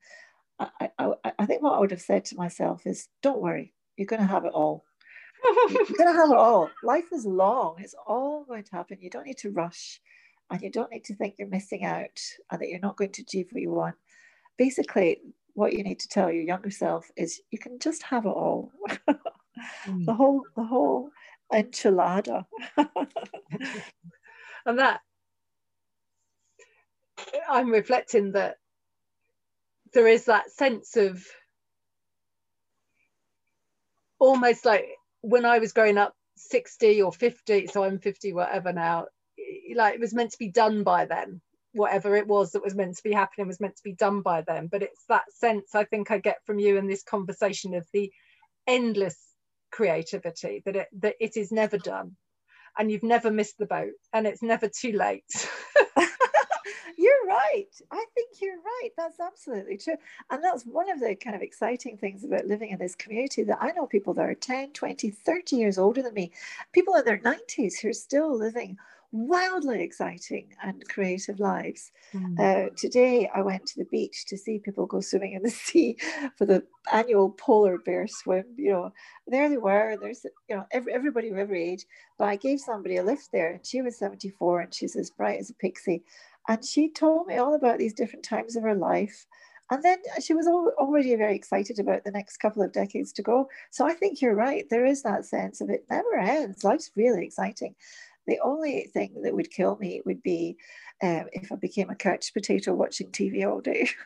I, I, I think what I would have said to myself is, don't worry, you're going to have it all. You're going to have it all. Life is long. It's all going to happen. You don't need to rush and you don't need to think you're missing out and that you're not going to achieve what you want. Basically, what you need to tell your younger self is you can just have it all. mm. The whole, the whole enchilada. and that I'm reflecting that there is that sense of almost like when I was growing up, 60 or 50, so I'm 50, whatever now, like it was meant to be done by them. Whatever it was that was meant to be happening was meant to be done by them. But it's that sense I think I get from you in this conversation of the endless creativity that it that it is never done and you've never missed the boat and it's never too late. you're right. I think you're right. That's absolutely true. And that's one of the kind of exciting things about living in this community that I know people that are 10, 20, 30 years older than me, people in their 90s who are still living wildly exciting and creative lives. Mm. Uh, today, I went to the beach to see people go swimming in the sea for the annual polar bear swim. You know, there they were. There's you know every, everybody of every age. But I gave somebody a lift there, and she was 74, and she's as bright as a pixie. And she told me all about these different times of her life. And then she was already very excited about the next couple of decades to go. So I think you're right. There is that sense of it never ends. Life's really exciting. The only thing that would kill me would be um, if I became a couch potato watching TV all day.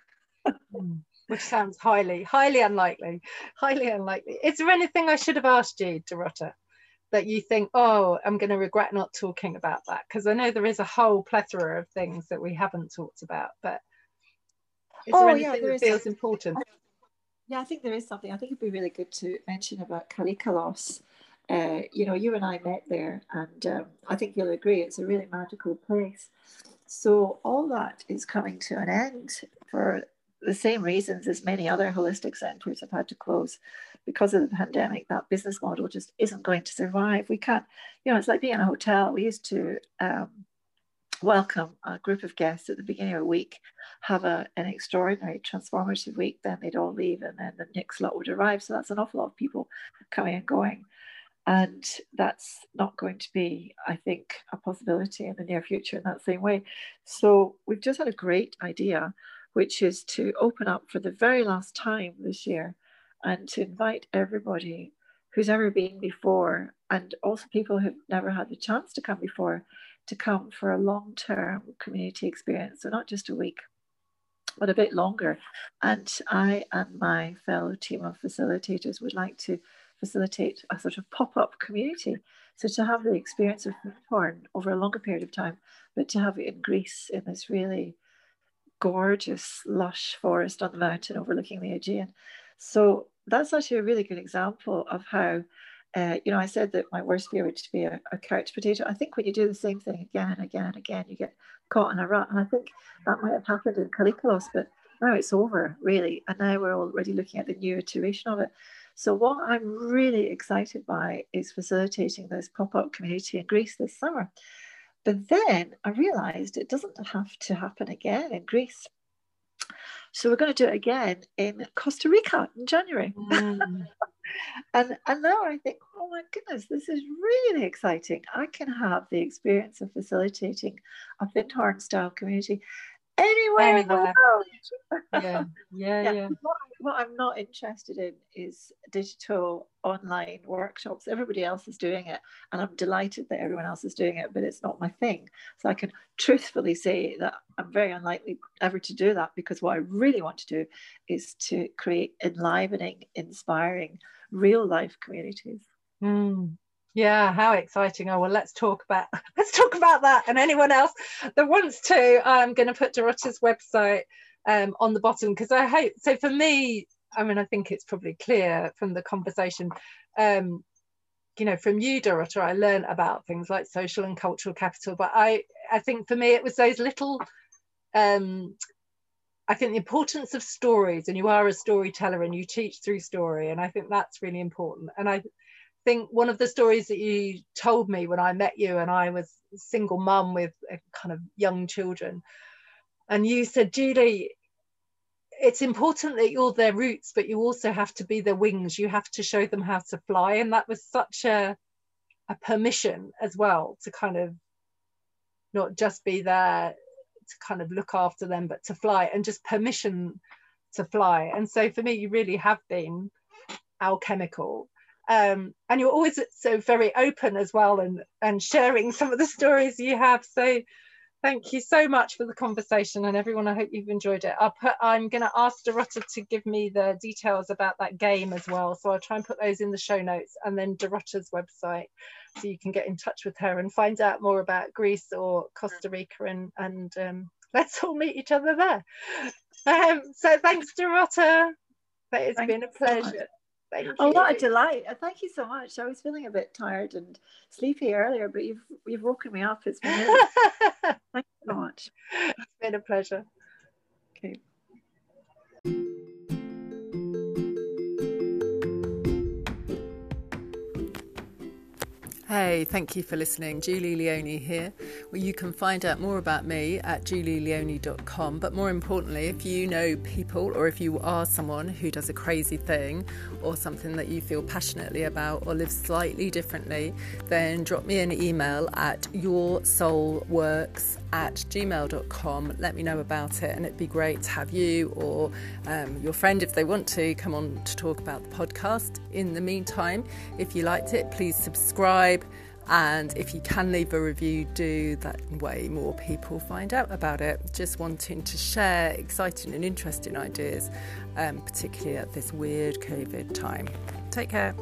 Hmm. Which sounds highly, highly unlikely. Highly unlikely. Is there anything I should have asked you, Dorota? that you think, oh, I'm going to regret not talking about that? Because I know there is a whole plethora of things that we haven't talked about, but is oh, there anything yeah, that feels important? Yeah, I think there is something. I think it'd be really good to mention about Kalikalos. Uh, you know, you and I met there, and um, I think you'll agree it's a really magical place. So all that is coming to an end for the same reasons as many other holistic centres have had to close because of the pandemic. That business model just isn't going to survive. We can't, you know, it's like being in a hotel. We used to um, welcome a group of guests at the beginning of a week, have a, an extraordinary transformative week, then they'd all leave and then the next lot would arrive. So that's an awful lot of people coming and going. And that's not going to be, I think, a possibility in the near future in that same way. So we've just had a great idea, which is to open up for the very last time this year and to invite everybody who's ever been before and also people who've never had the chance to come before to come for a long term community experience. So, not just a week, but a bit longer. And I and my fellow team of facilitators would like to facilitate a sort of pop up community. So, to have the experience of Findhorn over a longer period of time, but to have it in Greece in this really gorgeous, lush forest on the mountain overlooking the Aegean. So, that's actually a really good example of how uh, you know, I said that my worst fear would be a, a, couch potato. I think when you do the same thing again and again and again, you get caught in a rut. And I think that might have happened in Kalikalos, but now it's over, really. And now we're already looking at the new iteration of it. So, what I'm really excited by is facilitating this pop up community in Greece this summer. But then I realized it doesn't have to happen again in Greece. So, we're going to do it again in Costa Rica in January. Mm. and and now I think, oh my goodness, this is really exciting. I can have the experience of facilitating a Findhorn style community anywhere, in the world. yeah, yeah, yeah. yeah. What, what, I'm not interested in is digital online workshops. Everybody else is doing it, and I'm delighted that everyone else is doing it, but it's not my thing. So I can truthfully say that I'm very unlikely ever to do that because what I really want to do is to create enlivening, inspiring, real life communities. Mm. Yeah, how exciting! Oh well, let's talk about let's talk about that. And anyone else that wants to, I'm going to put Dorota's website um, on the bottom because I hope. So for me, I mean, I think it's probably clear from the conversation. Um, you know, from you, Dorota, I learned about things like social and cultural capital. But I, I think for me, it was those little um, I think the importance of stories, and you are a storyteller and you teach through story, and I think that's really important. And I think one of the stories that you told me when I met you, and I was single mum with kind of young children, and you said, Julie, it's important that you're their roots, but you also have to be their wings. You have to show them how to fly, and that was such a a permission as well to kind of not just be there to kind of look after them, but to fly and just permission to fly. And so for me, you really have been alchemical. Um, and you're always so very open as well and, and sharing some of the stories you have. So thank you so much for the conversation and everyone. I hope you've enjoyed it. I'll put, I'm going to ask Dorota to give me the details about that game as well. So I'll try and put those in the show notes and then Dorota's website so you can get in touch with her and find out more about Greece or Costa Rica and, and um, let's all meet each other there. Um, so thanks, Dorota. It's Thank been a pleasure. So Thank you. Oh, what a delight! Thank you so much. I was feeling a bit tired and sleepy earlier, but you've you've woken me up. It's been really... thank you so much. It's been a pleasure. Okay. Hey, thank you for listening. Julie Leone here. Well, you can find out more about me at julieleone.com. But more importantly, if you know people or if you are someone who does a crazy thing or something that you feel passionately about or lives slightly differently, then drop me an email at yoursoulworks at gmail.com. Let me know about it, and it'd be great to have you or um, your friend, if they want to, come on to talk about the podcast. In the meantime, if you liked it, please subscribe. And if you can leave a review, do that way more people find out about it. Just wanting to share exciting and interesting ideas, um, particularly at this weird COVID time. Take care.